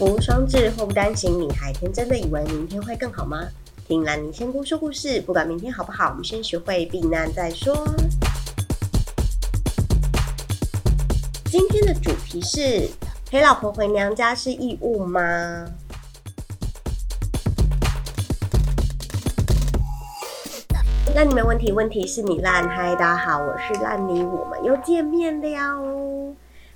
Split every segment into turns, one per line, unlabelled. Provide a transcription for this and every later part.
无双至，祸不单行，你还天真的以为明天会更好吗？听兰妮仙姑说故事，不管明天好不好，我们先学会避难再说。今天的主题是陪老婆回娘家是义务吗？那你没问题，问题是你烂嗨。大家好，我是烂泥，我们又见面了哦。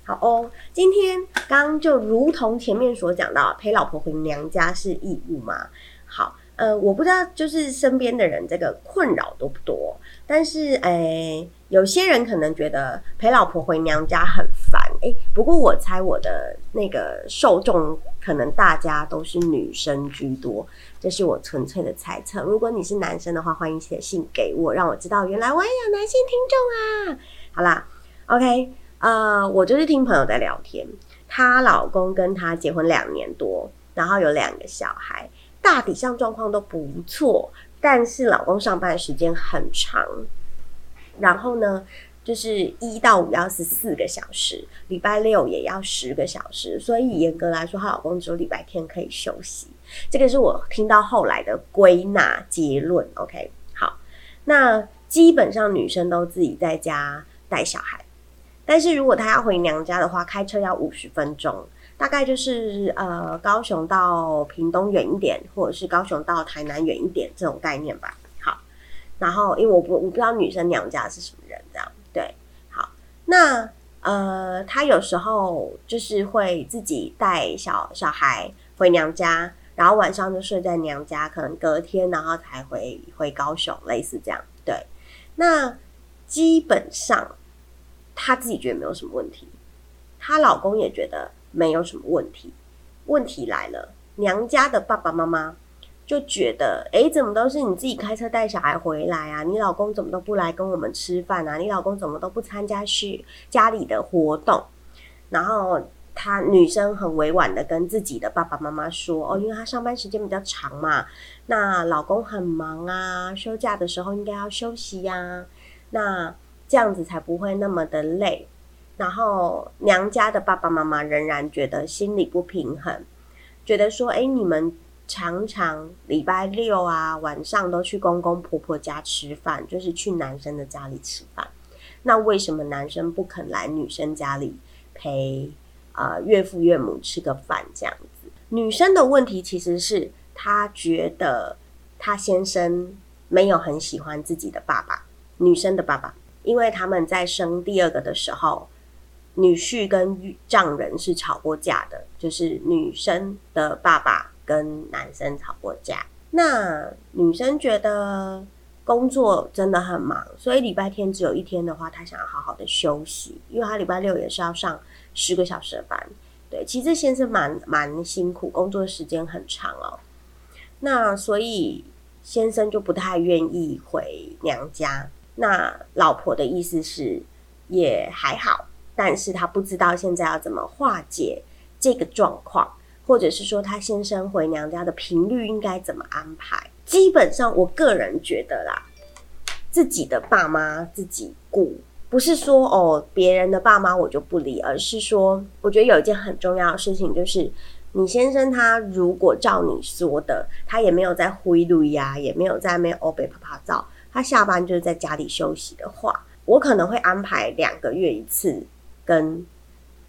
好哦，今天刚就如同前面所讲到，陪老婆回娘家是义务吗？好，呃，我不知道就是身边的人这个困扰多不多，但是诶，有些人可能觉得陪老婆回娘家很烦，诶，不过我猜我的那个受众可能大家都是女生居多，这是我纯粹的猜测。如果你是男生的话，欢迎写信给我，让我知道原来我也有男性听众啊。好啦，OK。呃，我就是听朋友在聊天，她老公跟她结婚两年多，然后有两个小孩，大体上状况都不错，但是老公上班时间很长，然后呢，就是一到五要十四个小时，礼拜六也要十个小时，所以严格来说，她老公只有礼拜天可以休息。这个是我听到后来的归纳结论。OK，好，那基本上女生都自己在家带小孩。但是如果她要回娘家的话，开车要五十分钟，大概就是呃高雄到屏东远一点，或者是高雄到台南远一点这种概念吧。好，然后因为我不我不知道女生娘家是什么人，这样对。好，那呃她有时候就是会自己带小小孩回娘家，然后晚上就睡在娘家，可能隔天然后才回回高雄，类似这样。对，那基本上。她自己觉得没有什么问题，她老公也觉得没有什么问题。问题来了，娘家的爸爸妈妈就觉得，哎，怎么都是你自己开车带小孩回来啊？你老公怎么都不来跟我们吃饭啊？你老公怎么都不参加去家里的活动？然后她女生很委婉的跟自己的爸爸妈妈说，哦，因为她上班时间比较长嘛，那老公很忙啊，休假的时候应该要休息呀，那。这样子才不会那么的累，然后娘家的爸爸妈妈仍然觉得心里不平衡，觉得说：“哎，你们常常礼拜六啊晚上都去公公婆婆家吃饭，就是去男生的家里吃饭，那为什么男生不肯来女生家里陪啊岳父岳母吃个饭？这样子，女生的问题其实是她觉得她先生没有很喜欢自己的爸爸，女生的爸爸。”因为他们在生第二个的时候，女婿跟丈人是吵过架的，就是女生的爸爸跟男生吵过架。那女生觉得工作真的很忙，所以礼拜天只有一天的话，她想要好好的休息，因为她礼拜六也是要上十个小时的班。对，其实先生蛮蛮辛苦，工作时间很长哦。那所以先生就不太愿意回娘家。那老婆的意思是也还好，但是他不知道现在要怎么化解这个状况，或者是说他先生回娘家的频率应该怎么安排。基本上，我个人觉得啦，自己的爸妈自己顾，不是说哦别人的爸妈我就不理，而是说，我觉得有一件很重要的事情就是，你先生他如果照你说的，他也没有在挥路呀，也没有在那欧北啪啪照。他下班就是在家里休息的话，我可能会安排两个月一次跟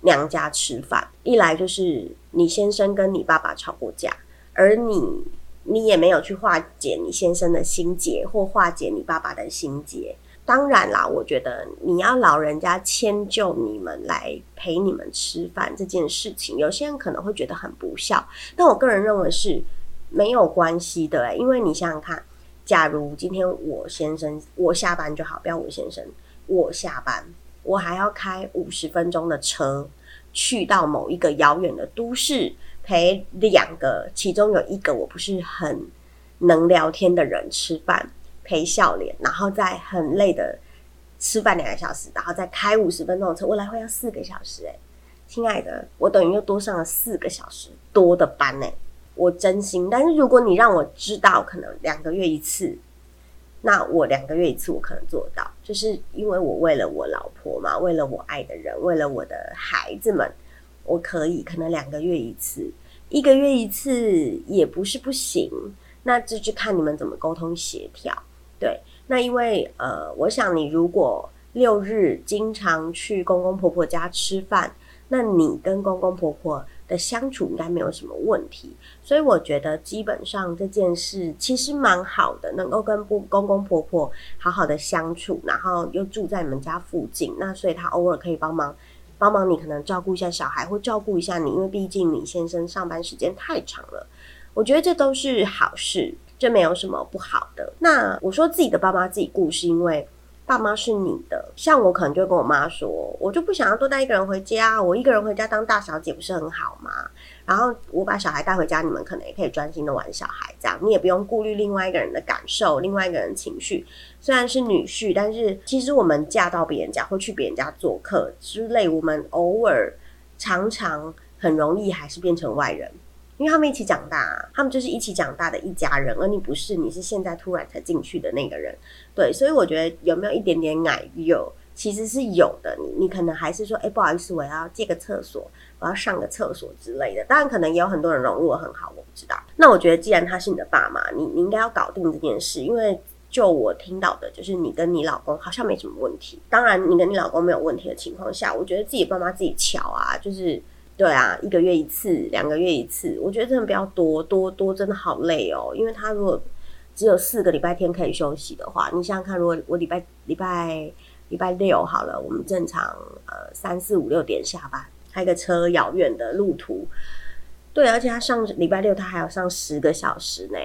娘家吃饭。一来就是你先生跟你爸爸吵过架，而你你也没有去化解你先生的心结，或化解你爸爸的心结。当然啦，我觉得你要老人家迁就你们来陪你们吃饭这件事情，有些人可能会觉得很不孝，但我个人认为是没有关系的，因为你想想看。假如今天我先生我下班就好，不要我先生我下班，我还要开五十分钟的车去到某一个遥远的都市陪两个，其中有一个我不是很能聊天的人吃饭陪笑脸，然后再很累的吃饭两个小时，然后再开五十分钟的车，我来回要四个小时哎，亲爱的，我等于又多上了四个小时多的班哎。我真心，但是如果你让我知道可能两个月一次，那我两个月一次我可能做到，就是因为我为了我老婆嘛，为了我爱的人，为了我的孩子们，我可以可能两个月一次，一个月一次也不是不行，那这就看你们怎么沟通协调。对，那因为呃，我想你如果六日经常去公公婆婆家吃饭，那你跟公公婆婆的相处应该没有什么问题。所以我觉得基本上这件事其实蛮好的，能够跟公公公婆婆好好的相处，然后又住在你们家附近，那所以他偶尔可以帮忙。帮忙你可能照顾一下小孩，或照顾一下你，因为毕竟你先生上班时间太长了。我觉得这都是好事，这没有什么不好的。那我说自己的爸妈自己顾，是因为。爸妈是你的，像我可能就会跟我妈说，我就不想要多带一个人回家，我一个人回家当大小姐不是很好吗？然后我把小孩带回家，你们可能也可以专心的玩小孩，这样你也不用顾虑另外一个人的感受，另外一个人情绪。虽然是女婿，但是其实我们嫁到别人家或去别人家做客之类，我们偶尔常常很容易还是变成外人。因为他们一起长大，他们就是一起长大的一家人，而你不是，你是现在突然才进去的那个人，对，所以我觉得有没有一点点矮有，其实是有的。你你可能还是说，哎，不好意思，我要借个厕所，我要上个厕所之类的。当然，可能也有很多人融入的很好，我不知道。那我觉得，既然他是你的爸妈，你你应该要搞定这件事，因为就我听到的，就是你跟你老公好像没什么问题。当然，你跟你老公没有问题的情况下，我觉得自己爸妈自己瞧啊，就是。对啊，一个月一次，两个月一次，我觉得真的比较多，多多真的好累哦。因为他如果只有四个礼拜天可以休息的话，你想想看，如果我礼拜礼拜礼拜六好了，我们正常呃三四五六点下班，开个车遥远的路途，对，而且他上礼拜六他还要上十个小时呢。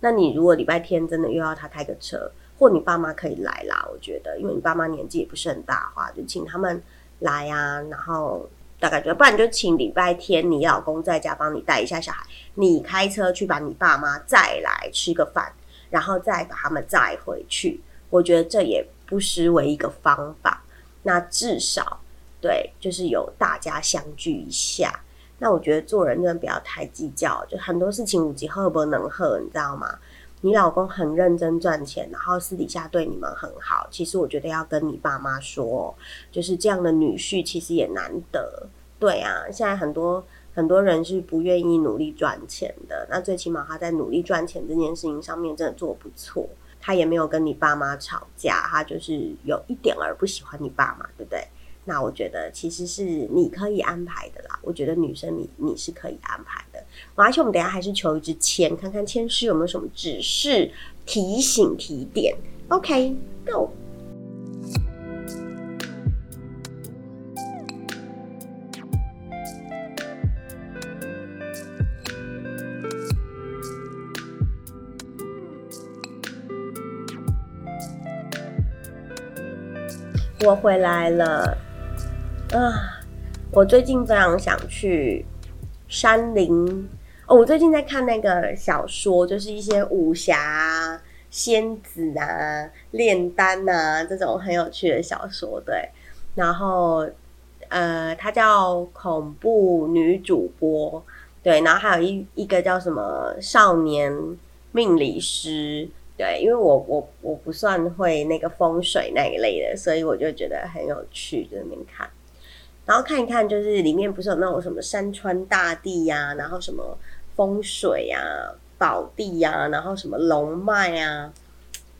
那你如果礼拜天真的又要他开个车，或你爸妈可以来啦，我觉得，因为你爸妈年纪也不是很大的话，就请他们来啊，然后。大概就不然就请礼拜天你老公在家帮你带一下小孩，你开车去把你爸妈再来吃个饭，然后再把他们载回去。我觉得这也不失为一个方法。那至少对，就是有大家相聚一下。那我觉得做人真的不要太计较，就很多事情五级喝不能喝，你知道吗？你老公很认真赚钱，然后私底下对你们很好。其实我觉得要跟你爸妈说，就是这样的女婿其实也难得。对啊，现在很多很多人是不愿意努力赚钱的。那最起码他在努力赚钱这件事情上面真的做不错。他也没有跟你爸妈吵架，他就是有一点儿不喜欢你爸妈，对不对？那我觉得其实是你可以安排的啦。我觉得女生你你是可以安排的。而且我们等下还是求一支签，看看签师有没有什么指示、提醒、提点。OK，Go。我回来了。啊，我最近非常想去山林哦。我最近在看那个小说，就是一些武侠、仙子啊、炼丹啊这种很有趣的小说。对，然后呃，它叫恐怖女主播，对，然后还有一一个叫什么少年命理师。对，因为我我我不算会那个风水那一类的，所以我就觉得很有趣，在那边看，然后看一看，就是里面不是有那种什么山川大地呀，然后什么风水呀、宝地呀，然后什么龙脉啊，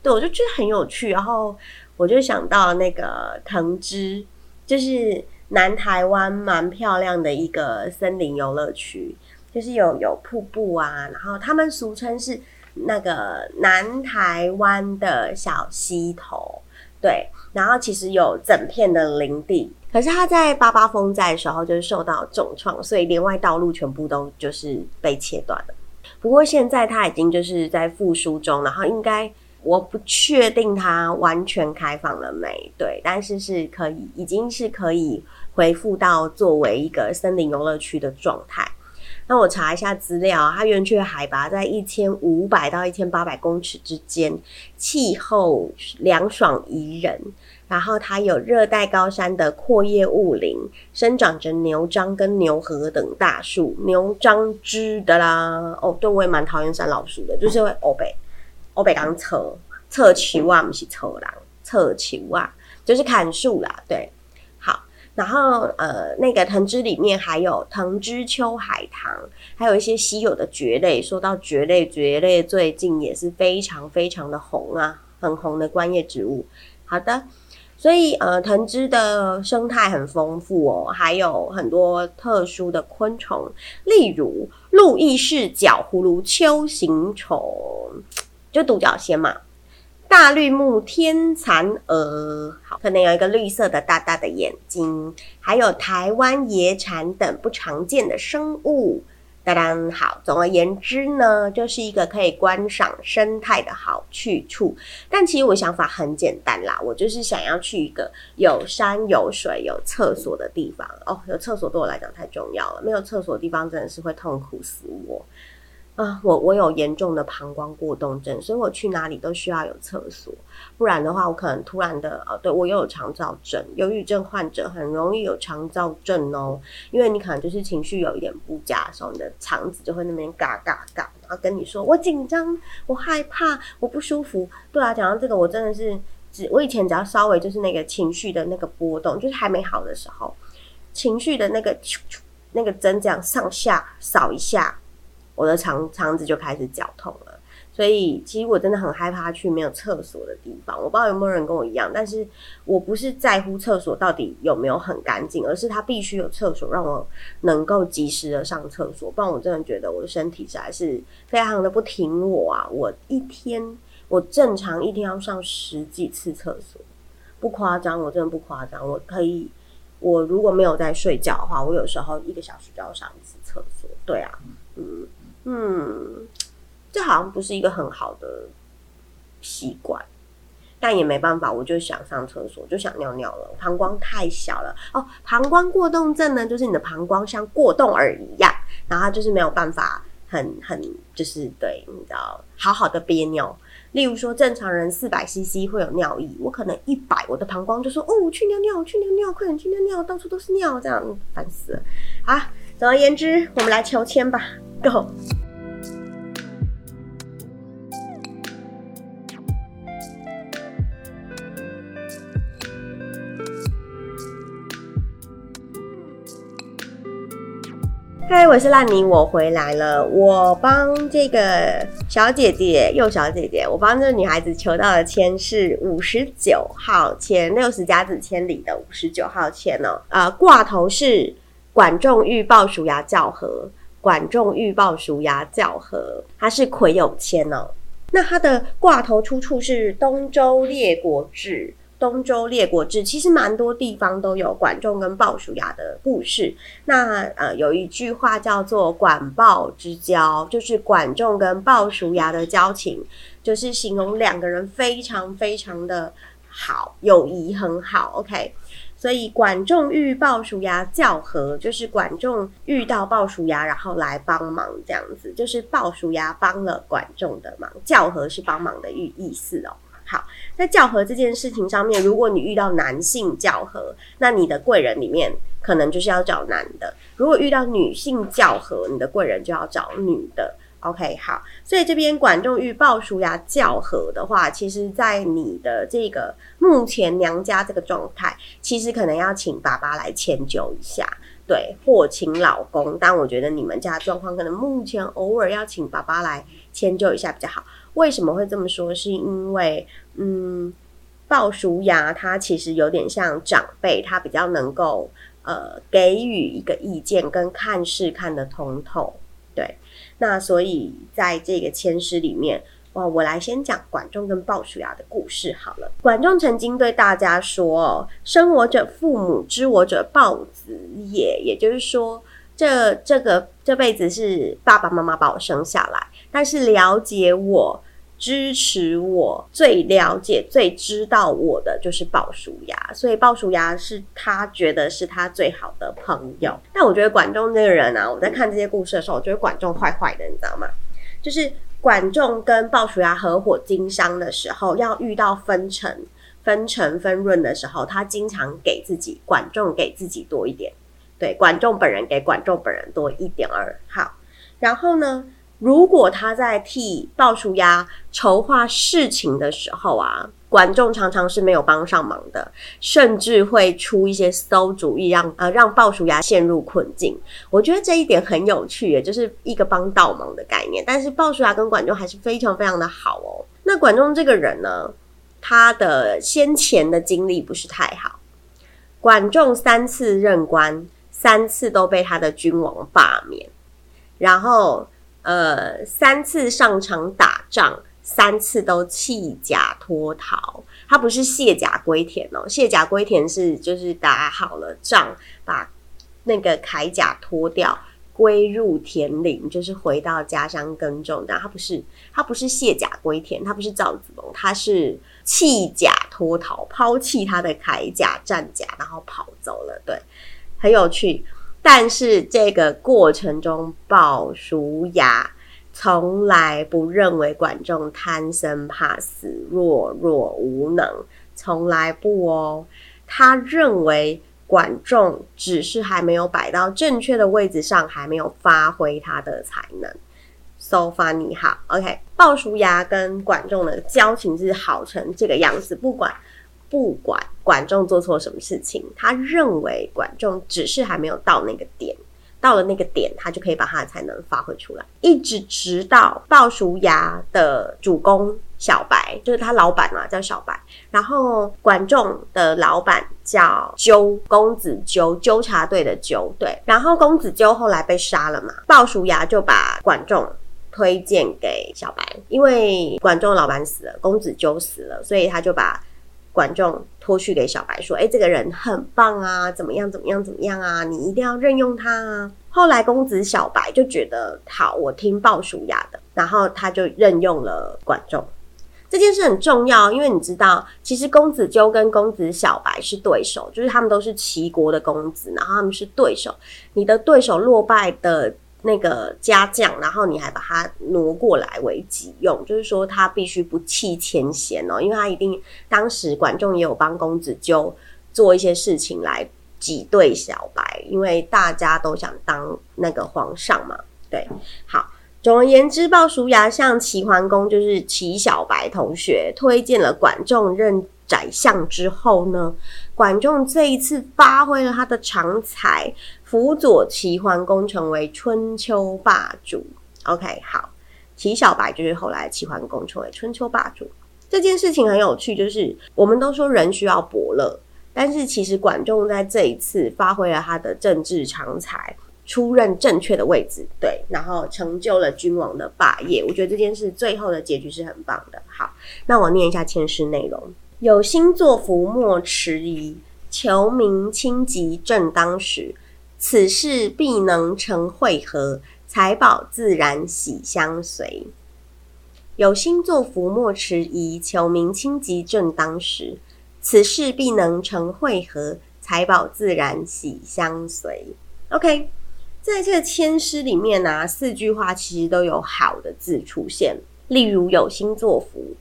对我就觉得很有趣，然后我就想到那个藤枝，就是南台湾蛮漂亮的一个森林游乐区，就是有有瀑布啊，然后他们俗称是。那个南台湾的小溪头，对，然后其实有整片的林地，可是它在八八风灾的时候就是受到重创，所以连外道路全部都就是被切断了。不过现在它已经就是在复苏中，然后应该我不确定它完全开放了没，对，但是是可以，已经是可以恢复到作为一个森林游乐区的状态。那我查一下资料，它园区的海拔在一千五百到一千八百公尺之间，气候凉爽宜人，然后它有热带高山的阔叶雾林，生长着牛樟跟牛河等大树，牛樟枝的啦。哦，对，我也蛮讨厌山老鼠的，就是会欧北欧北刚侧侧球啊，不是侧狼侧球啊，就是砍树啦。对，然后呃，那个藤枝里面还有藤枝秋海棠，还有一些稀有的蕨类。说到蕨类，蕨类最近也是非常非常的红啊，很红的观叶植物。好的，所以呃，藤枝的生态很丰富哦，还有很多特殊的昆虫，例如路易氏角葫芦秋行虫，就独角仙嘛。大绿目天蚕蛾，好，可能有一个绿色的大大的眼睛，还有台湾野蝉等不常见的生物。当然好，总而言之呢，就是一个可以观赏生态的好去处。但其实我想法很简单啦，我就是想要去一个有山有水有厕所的地方。哦，有厕所对我来讲太重要了，没有厕所的地方真的是会痛苦死我。啊，我我有严重的膀胱过动症，所以我去哪里都需要有厕所，不然的话，我可能突然的呃，对我又有肠燥症，忧郁症患者很容易有肠燥症哦，因为你可能就是情绪有一点不佳的时候，你的肠子就会那边嘎嘎嘎，然后跟你说我紧张，我害怕，我不舒服。对啊，讲到这个，我真的是只我以前只要稍微就是那个情绪的那个波动，就是还没好的时候，情绪的那个那个针这样上下扫一下。我的肠肠子就开始绞痛了，所以其实我真的很害怕去没有厕所的地方。我不知道有没有人跟我一样，但是我不是在乎厕所到底有没有很干净，而是它必须有厕所让我能够及时的上厕所，不然我真的觉得我的身体实在是非常的不听我啊！我一天我正常一天要上十几次厕所，不夸张，我真的不夸张。我可以，我如果没有在睡觉的话，我有时候一个小时就要上一次厕所。对啊，嗯。嗯，这好像不是一个很好的习惯，但也没办法，我就想上厕所，就想尿尿了。膀胱太小了哦，膀胱过动症呢，就是你的膀胱像过动儿一样，然后就是没有办法很很就是对，你知道，好好的憋尿。例如说，正常人四百 CC 会有尿意，我可能一百，我的膀胱就说哦，去尿尿，去尿尿，快点去尿尿，到处都是尿，这样烦死了。好，总而言之，我们来求签吧。Go！嗨，我是烂泥，我回来了。我帮这个小姐姐，右小姐姐，我帮这个女孩子求到的签是五十九号签，六十甲子千里的五十九号签哦。啊，挂头是管仲玉抱鼠牙教和。管仲欲报鼠牙教和，它是癸酉签哦。那它的挂头出处是《东周列国志》。《东周列国志》其实蛮多地方都有管仲跟鲍鼠牙的故事。那呃，有一句话叫做“管鲍之交”，就是管仲跟鲍鼠牙的交情，就是形容两个人非常非常的好，友谊很好。OK。所以管仲遇鲍叔牙教和，就是管仲遇到鲍叔牙，然后来帮忙这样子，就是鲍叔牙帮了管仲的忙。教和是帮忙的意意思哦。好，在教和这件事情上面，如果你遇到男性教和，那你的贵人里面可能就是要找男的；如果遇到女性教和，你的贵人就要找女的。OK，好，所以这边管仲与鲍叔牙教和的话，其实，在你的这个目前娘家这个状态，其实可能要请爸爸来迁就一下，对，或请老公。但我觉得你们家状况可能目前偶尔要请爸爸来迁就一下比较好。为什么会这么说？是因为，嗯，鲍叔牙他其实有点像长辈，他比较能够呃给予一个意见，跟看事看得通透，对。那所以在这个签诗里面，哇，我来先讲管仲跟鲍叔牙的故事好了。管仲曾经对大家说：“生我者父母，知我者鲍子也。”也就是说，这这个这辈子是爸爸妈妈把我生下来，但是了解我。支持我最了解、最知道我的就是鲍叔牙，所以鲍叔牙是他觉得是他最好的朋友。但我觉得管仲这个人啊，我在看这些故事的时候，我觉得管仲坏坏的，你知道吗？就是管仲跟鲍叔牙合伙经商的时候，要遇到分成、分成、分润的时候，他经常给自己管仲给自己多一点，对，管仲本人给管仲本人多一点二。好，然后呢？如果他在替鲍叔牙筹划事情的时候啊，管仲常常是没有帮上忙的，甚至会出一些馊主意，让呃让鲍叔牙陷入困境。我觉得这一点很有趣，也就是一个帮倒忙的概念。但是鲍叔牙跟管仲还是非常非常的好哦。那管仲这个人呢，他的先前的经历不是太好。管仲三次任官，三次都被他的君王罢免，然后呃三次上场打仗。三次都弃甲脱逃，他不是卸甲归田哦，卸甲归田是就是打好了仗，把那个铠甲脱掉，归入田林，就是回到家乡耕种。但他不是，他不是卸甲归田，他不是赵子龙，他是弃甲脱逃，抛弃他的铠甲战甲，然后跑走了。对，很有趣。但是这个过程中，鲍叔牙。从来不认为管仲贪生怕死、弱弱无能，从来不哦。他认为管仲只是还没有摆到正确的位置上，还没有发挥他的才能。So far 你好，OK。鲍叔牙跟管仲的交情是好成这个样子，不管不管管仲做错什么事情，他认为管仲只是还没有到那个点。到了那个点，他就可以把他才能发挥出来。一直直到鲍叔牙的主公小白，就是他老板嘛，叫小白。然后管仲的老板叫纠，公子纠，纠察队的纠。对，然后公子纠后来被杀了嘛，鲍叔牙就把管仲推荐给小白，因为管仲老板死了，公子纠死了，所以他就把。管仲托去给小白说：“哎，这个人很棒啊，怎么样？怎么样？怎么样啊？你一定要任用他啊！”后来公子小白就觉得好，我听鲍叔牙的，然后他就任用了管仲。这件事很重要，因为你知道，其实公子纠跟公子小白是对手，就是他们都是齐国的公子，然后他们是对手。你的对手落败的。那个家将，然后你还把他挪过来为己用，就是说他必须不弃前嫌哦，因为他一定当时管仲也有帮公子纠做一些事情来挤兑小白，因为大家都想当那个皇上嘛。对，好，总而言之，鲍叔牙向齐桓公，就是齐小白同学推荐了管仲任。宰相之后呢，管仲这一次发挥了他的长才，辅佐齐桓公成为春秋霸主。OK，好，齐小白就是后来齐桓公成为春秋霸主这件事情很有趣，就是我们都说人需要伯乐，但是其实管仲在这一次发挥了他的政治长才，出任正确的位置，对，然后成就了君王的霸业。我觉得这件事最后的结局是很棒的。好，那我念一下签诗内容。有心作福莫迟疑，求名清吉正当时。此事必能成会合，财宝自然喜相随。有心作福莫迟疑，求名清吉正当时。此事必能成会合，财宝自然喜相随。OK，在这个签诗里面呢，四句话其实都有好的字出现，例如有心作福。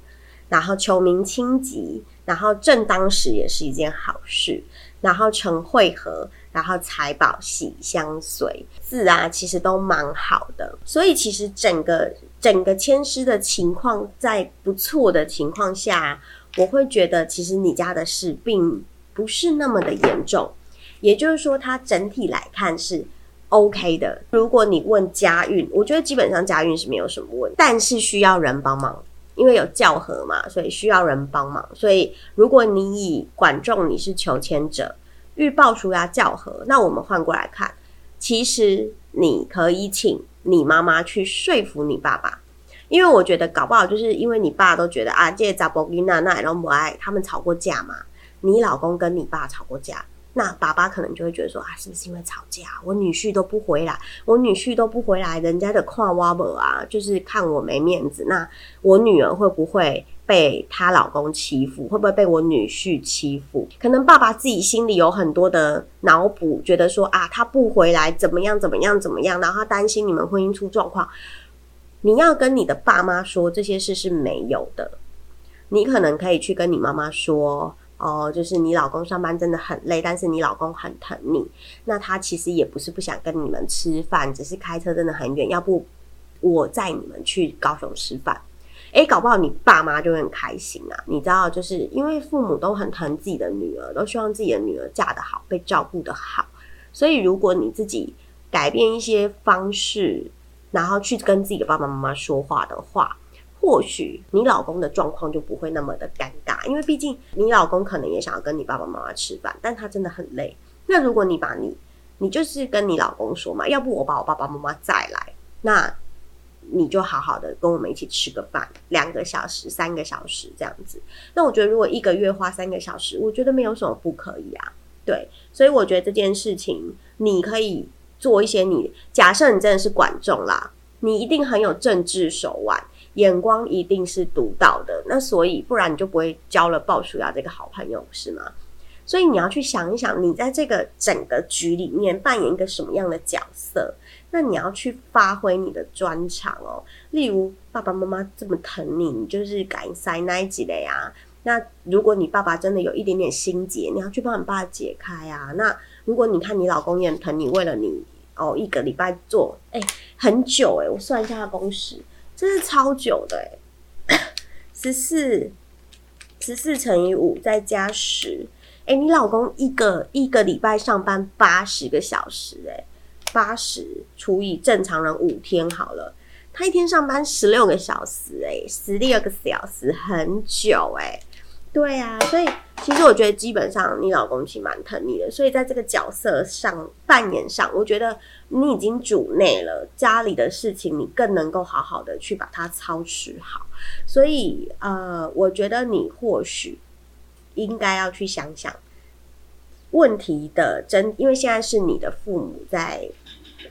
然后求名清吉，然后正当时也是一件好事，然后成会合，然后财宝喜相随，字啊其实都蛮好的，所以其实整个整个签诗的情况在不错的情况下，我会觉得其实你家的事并不是那么的严重，也就是说它整体来看是 OK 的。如果你问家运，我觉得基本上家运是没有什么问题，但是需要人帮忙。因为有教合嘛，所以需要人帮忙。所以如果你以管仲你是求签者，欲报叔牙教合，那我们换过来看，其实你可以请你妈妈去说服你爸爸，因为我觉得搞不好就是因为你爸都觉得啊，这扎波吉娜那都不爱，他们吵过架嘛，你老公跟你爸吵过架。那爸爸可能就会觉得说啊，是不是因为吵架，我女婿都不回来，我女婿都不回来，人家的跨挖伯啊，就是看我没面子。那我女儿会不会被她老公欺负？会不会被我女婿欺负？可能爸爸自己心里有很多的脑补，觉得说啊，他不回来怎么样怎么样怎么样，然后他担心你们婚姻出状况。你要跟你的爸妈说这些事是没有的，你可能可以去跟你妈妈说。哦，就是你老公上班真的很累，但是你老公很疼你。那他其实也不是不想跟你们吃饭，只是开车真的很远。要不我载你们去高雄吃饭？诶，搞不好你爸妈就会很开心啊。你知道，就是因为父母都很疼自己的女儿，都希望自己的女儿嫁得好，被照顾得好。所以，如果你自己改变一些方式，然后去跟自己的爸爸妈妈说话的话，或许你老公的状况就不会那么的尴尬。因为毕竟你老公可能也想要跟你爸爸妈妈吃饭，但他真的很累。那如果你把你，你就是跟你老公说嘛，要不我把我爸爸妈妈再来，那你就好好的跟我们一起吃个饭，两个小时、三个小时这样子。那我觉得如果一个月花三个小时，我觉得没有什么不可以啊。对，所以我觉得这件事情你可以做一些。你假设你真的是管仲啦，你一定很有政治手腕，眼光一定是独到的。那所以不然你就不会交了鲍叔牙这个好朋友，是吗？所以你要去想一想，你在这个整个局里面扮演一个什么样的角色？那你要去发挥你的专长哦。例如爸爸妈妈这么疼你，你就是敢塞那几类啊。那如果你爸爸真的有一点点心结，你要去帮你爸解开啊。那如果你看你老公也很疼你，为了你哦，一个礼拜做哎很久哎，我算一下他工时，真是超久的哎，十四十四乘以五再加十。哎，你老公一个一个礼拜上班八十个小时，哎，八十除以正常人五天好了，他一天上班十六个小时，哎，十六个小时很久，哎，对啊，所以其实我觉得基本上你老公其实蛮疼你的，所以在这个角色上扮演上，我觉得你已经主内了，家里的事情你更能够好好的去把它操持好，所以呃，我觉得你或许。应该要去想想问题的真，因为现在是你的父母在，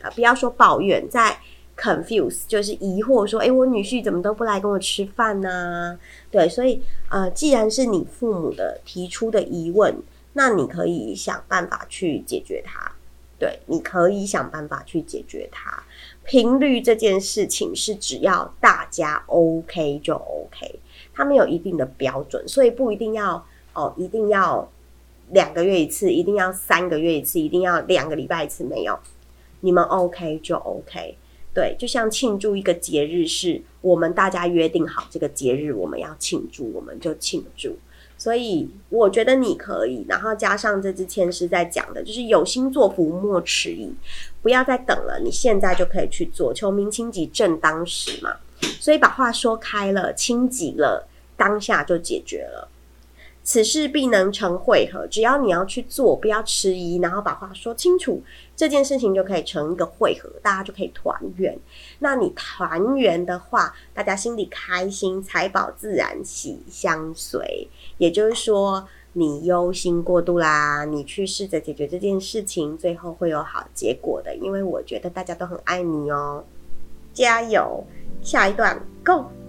呃，不要说抱怨，在 confuse，就是疑惑说，哎，我女婿怎么都不来跟我吃饭呢？对，所以呃，既然是你父母的提出的疑问，那你可以想办法去解决它。对，你可以想办法去解决它。频率这件事情是只要大家 OK 就 OK，它没有一定的标准，所以不一定要。哦，一定要两个月一次，一定要三个月一次，一定要两个礼拜一次，没有，你们 OK 就 OK。对，就像庆祝一个节日，是我们大家约定好这个节日我们要庆祝，我们就庆祝。所以我觉得你可以，然后加上这支签诗在讲的，就是有心做福莫迟疑，不要再等了，你现在就可以去做。求明清己正当时嘛，所以把话说开了，清急了，当下就解决了。此事必能成会合，只要你要去做，不要迟疑，然后把话说清楚，这件事情就可以成一个会合，大家就可以团圆。那你团圆的话，大家心里开心，财宝自然喜相随。也就是说，你忧心过度啦，你去试着解决这件事情，最后会有好结果的。因为我觉得大家都很爱你哦，加油！下一段，Go。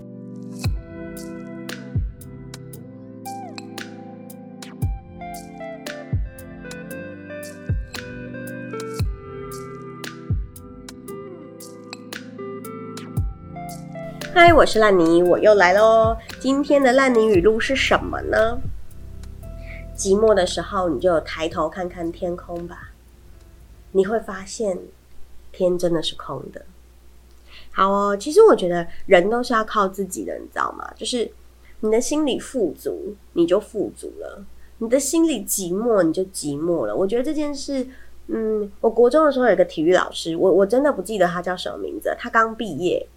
嗨，我是烂泥，我又来喽。今天的烂泥语录是什么呢？寂寞的时候，你就抬头看看天空吧，你会发现天真的是空的。好哦，其实我觉得人都是要靠自己的，你知道吗？就是你的心里富足，你就富足了；你的心里寂寞，你就寂寞了。我觉得这件事，嗯，我国中的时候有个体育老师，我我真的不记得他叫什么名字，他刚毕业。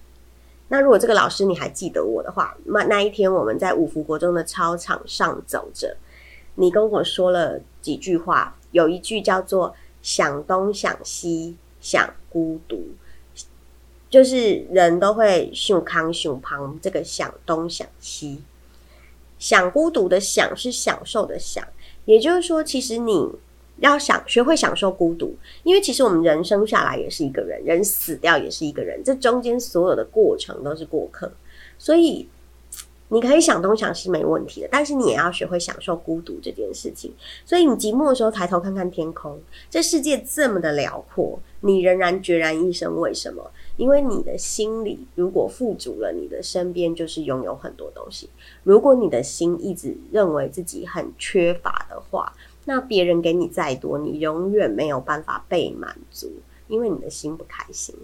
那如果这个老师你还记得我的话，那那一天我们在五福国中的操场上走着，你跟我说了几句话，有一句叫做“想东想西想孤独”，就是人都会胸康胸旁这个想东想西想孤独的想是享受的想，也就是说，其实你。要想学会享受孤独，因为其实我们人生下来也是一个人，人死掉也是一个人，这中间所有的过程都是过客，所以你可以想东想西没问题的，但是你也要学会享受孤独这件事情。所以你寂寞的时候抬头看看天空，这世界这么的辽阔，你仍然决然一生。为什么？因为你的心里如果富足了，你的身边就是拥有很多东西。如果你的心一直认为自己很缺乏的话，那别人给你再多，你永远没有办法被满足，因为你的心不开心。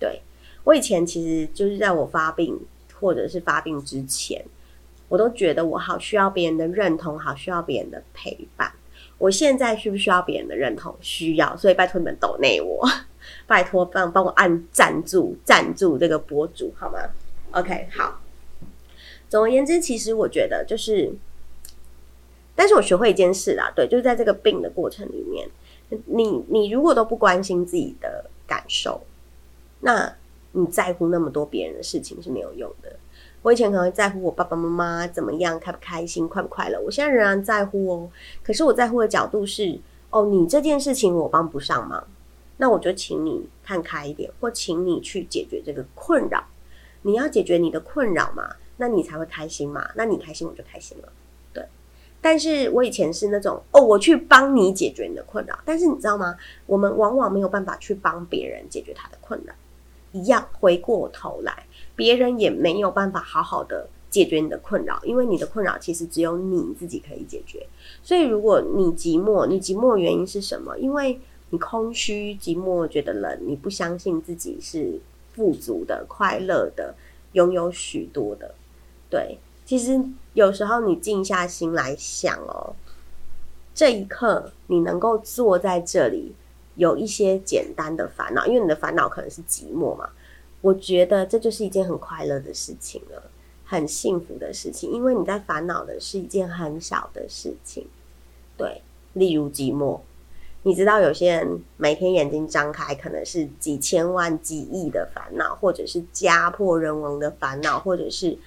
对我以前其实就是在我发病或者是发病之前，我都觉得我好需要别人的认同，好需要别人的陪伴。我现在需不需要别人的认同？需要，所以拜托你们抖内我，拜托帮帮我按赞助赞助这个博主好吗？OK，好。总而言之，其实我觉得就是，但是我学会一件事啦，对，就是在这个病的过程里面，你你如果都不关心自己的感受，那你在乎那么多别人的事情是没有用的。我以前可能会在乎我爸爸妈妈怎么样，开不开心，快不快乐。我现在仍然在乎哦。可是我在乎的角度是，哦，你这件事情我帮不上忙，那我就请你看开一点，或请你去解决这个困扰。你要解决你的困扰嘛，那你才会开心嘛。那你开心，我就开心了。但是我以前是那种，哦，我去帮你解决你的困扰。但是你知道吗？我们往往没有办法去帮别人解决他的困扰。一样，回过头来。别人也没有办法好好的解决你的困扰，因为你的困扰其实只有你自己可以解决。所以，如果你寂寞，你寂寞原因是什么？因为你空虚、寂寞，觉得冷，你不相信自己是富足的、快乐的，拥有许多的。对，其实有时候你静下心来想哦，这一刻你能够坐在这里，有一些简单的烦恼，因为你的烦恼可能是寂寞嘛。我觉得这就是一件很快乐的事情了，很幸福的事情，因为你在烦恼的是一件很小的事情，对，例如寂寞。你知道有些人每天眼睛张开，可能是几千万、几亿的烦恼，或者是家破人亡的烦恼，或者是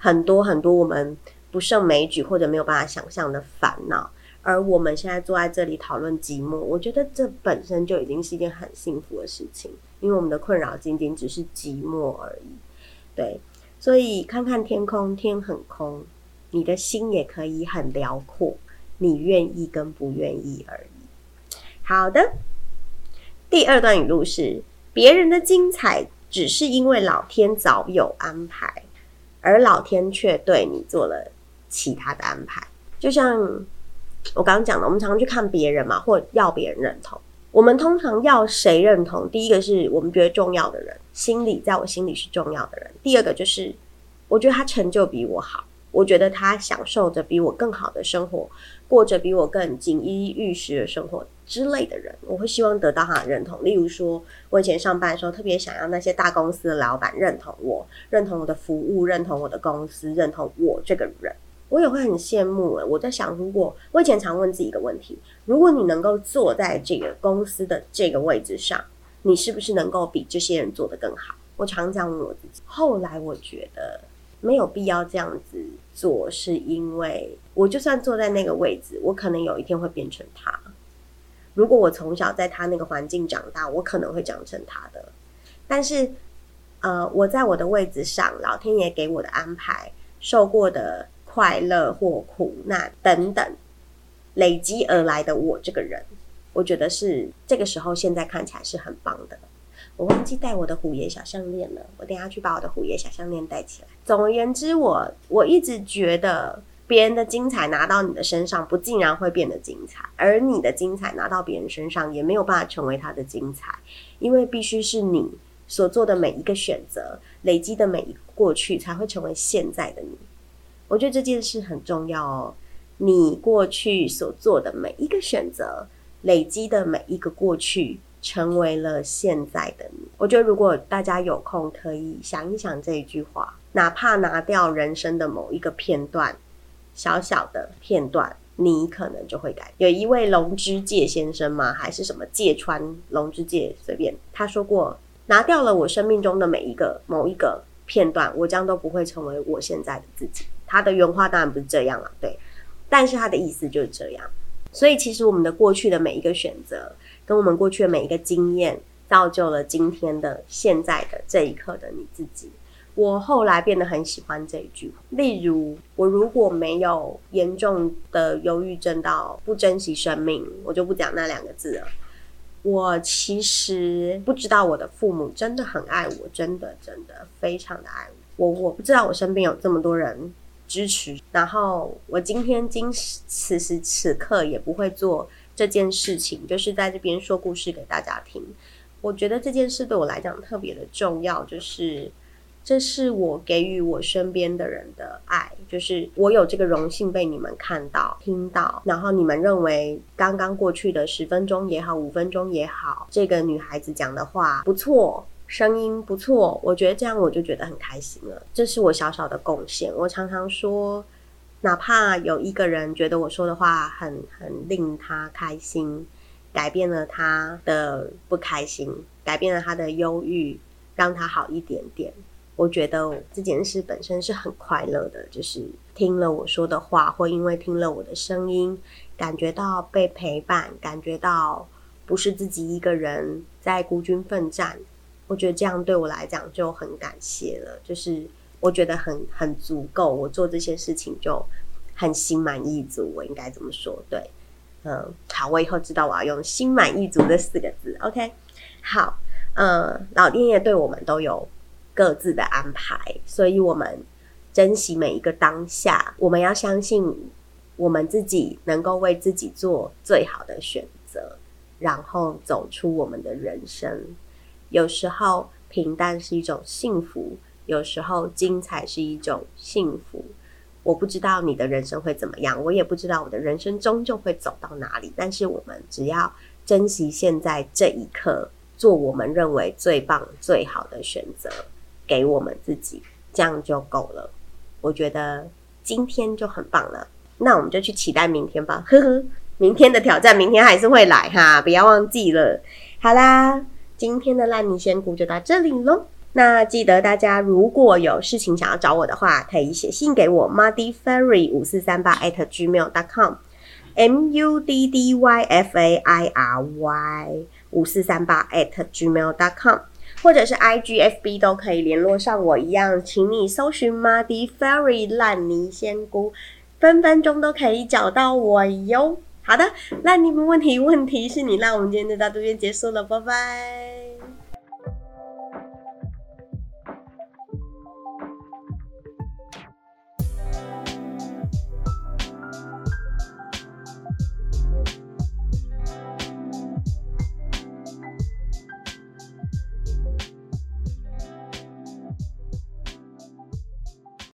很多很多我们不胜枚举或者没有办法想象的烦恼。而我们现在坐在这里讨论寂寞，我觉得这本身就已经是一件很幸福的事情。因为我们的困扰仅仅只是寂寞而已，对，所以看看天空，天很空，你的心也可以很辽阔，你愿意跟不愿意而已。好的，第二段语录是：别人的精彩只是因为老天早有安排，而老天却对你做了其他的安排。就像我刚刚讲的，我们常常去看别人嘛，或要别人认同。我们通常要谁认同？第一个是我们觉得重要的人，心里在我心里是重要的人。第二个就是，我觉得他成就比我好，我觉得他享受着比我更好的生活，过着比我更锦衣玉食的生活之类的人，我会希望得到他的认同。例如说，我以前上班的时候，特别想要那些大公司的老板认同我，认同我的服务，认同我的公司，认同我这个人。我也会很羡慕诶，我在想，如果我以前常问自己一个问题：如果你能够坐在这个公司的这个位置上，你是不是能够比这些人做得更好？我常常问我自己。后来我觉得没有必要这样子做，是因为我就算坐在那个位置，我可能有一天会变成他。如果我从小在他那个环境长大，我可能会长成他的。但是，呃，我在我的位置上，老天爷给我的安排，受过的。快乐或苦难等等累积而来的我这个人，我觉得是这个时候现在看起来是很棒的。我忘记带我的虎爷小项链了，我等下去把我的虎爷小项链带起来。总而言之，我我一直觉得别人的精彩拿到你的身上，不竟然会变得精彩；而你的精彩拿到别人身上，也没有办法成为他的精彩，因为必须是你所做的每一个选择累积的每一个过去，才会成为现在的你。我觉得这件事很重要哦。你过去所做的每一个选择，累积的每一个过去，成为了现在的你。我觉得如果大家有空，可以想一想这一句话，哪怕拿掉人生的某一个片段，小小的片段，你可能就会改。有一位龙之介先生吗？还是什么芥川龙之介？随便，他说过，拿掉了我生命中的每一个某一个片段，我将都不会成为我现在的自己。他的原话当然不是这样了，对，但是他的意思就是这样。所以其实我们的过去的每一个选择，跟我们过去的每一个经验，造就了今天的现在的这一刻的你自己。我后来变得很喜欢这一句，例如我如果没有严重的忧郁症到不珍惜生命，我就不讲那两个字了。我其实不知道我的父母真的很爱我，真的真的非常的爱我。我我不知道我身边有这么多人。支持，然后我今天今此时此刻也不会做这件事情，就是在这边说故事给大家听。我觉得这件事对我来讲特别的重要，就是这是我给予我身边的人的爱，就是我有这个荣幸被你们看到、听到，然后你们认为刚刚过去的十分钟也好、五分钟也好，这个女孩子讲的话不错，声音不错，我觉得这样我就觉得很开心了。这是我小小的贡献。我常常说，哪怕有一个人觉得我说的话很很令他开心，改变了他的不开心，改变了他的忧郁，让他好一点点。我觉得这件事本身是很快乐的，就是听了我说的话，或因为听了我的声音，感觉到被陪伴，感觉到不是自己一个人在孤军奋战。我觉得这样对我来讲就很感谢了，就是我觉得很很足够，我做这些事情就很心满意足。我应该怎么说？对，嗯，好，我以后知道我要用“心满意足”这四个字。OK，好，嗯，老天爷对我们都有。各自的安排，所以我们珍惜每一个当下。我们要相信我们自己能够为自己做最好的选择，然后走出我们的人生。有时候平淡是一种幸福，有时候精彩是一种幸福。我不知道你的人生会怎么样，我也不知道我的人生终究会走到哪里。但是我们只要珍惜现在这一刻，做我们认为最棒、最好的选择。给我们自己，这样就够了。我觉得今天就很棒了，那我们就去期待明天吧。呵呵，明天的挑战，明天还是会来哈，不要忘记了。好啦，今天的烂泥仙姑就到这里喽。那记得大家如果有事情想要找我的话，可以写信给我，muddyfairy 五四三八 at gmail dot com，m u d d y f a i r y 五四三八 at gmail dot com。或者是 I G F B 都可以联络上我一样，请你搜寻 Muddy Fairy 烂泥仙姑，分分钟都可以找到我哟。好的，那你们问题问题是你，那我们今天就到这边结束了，拜拜。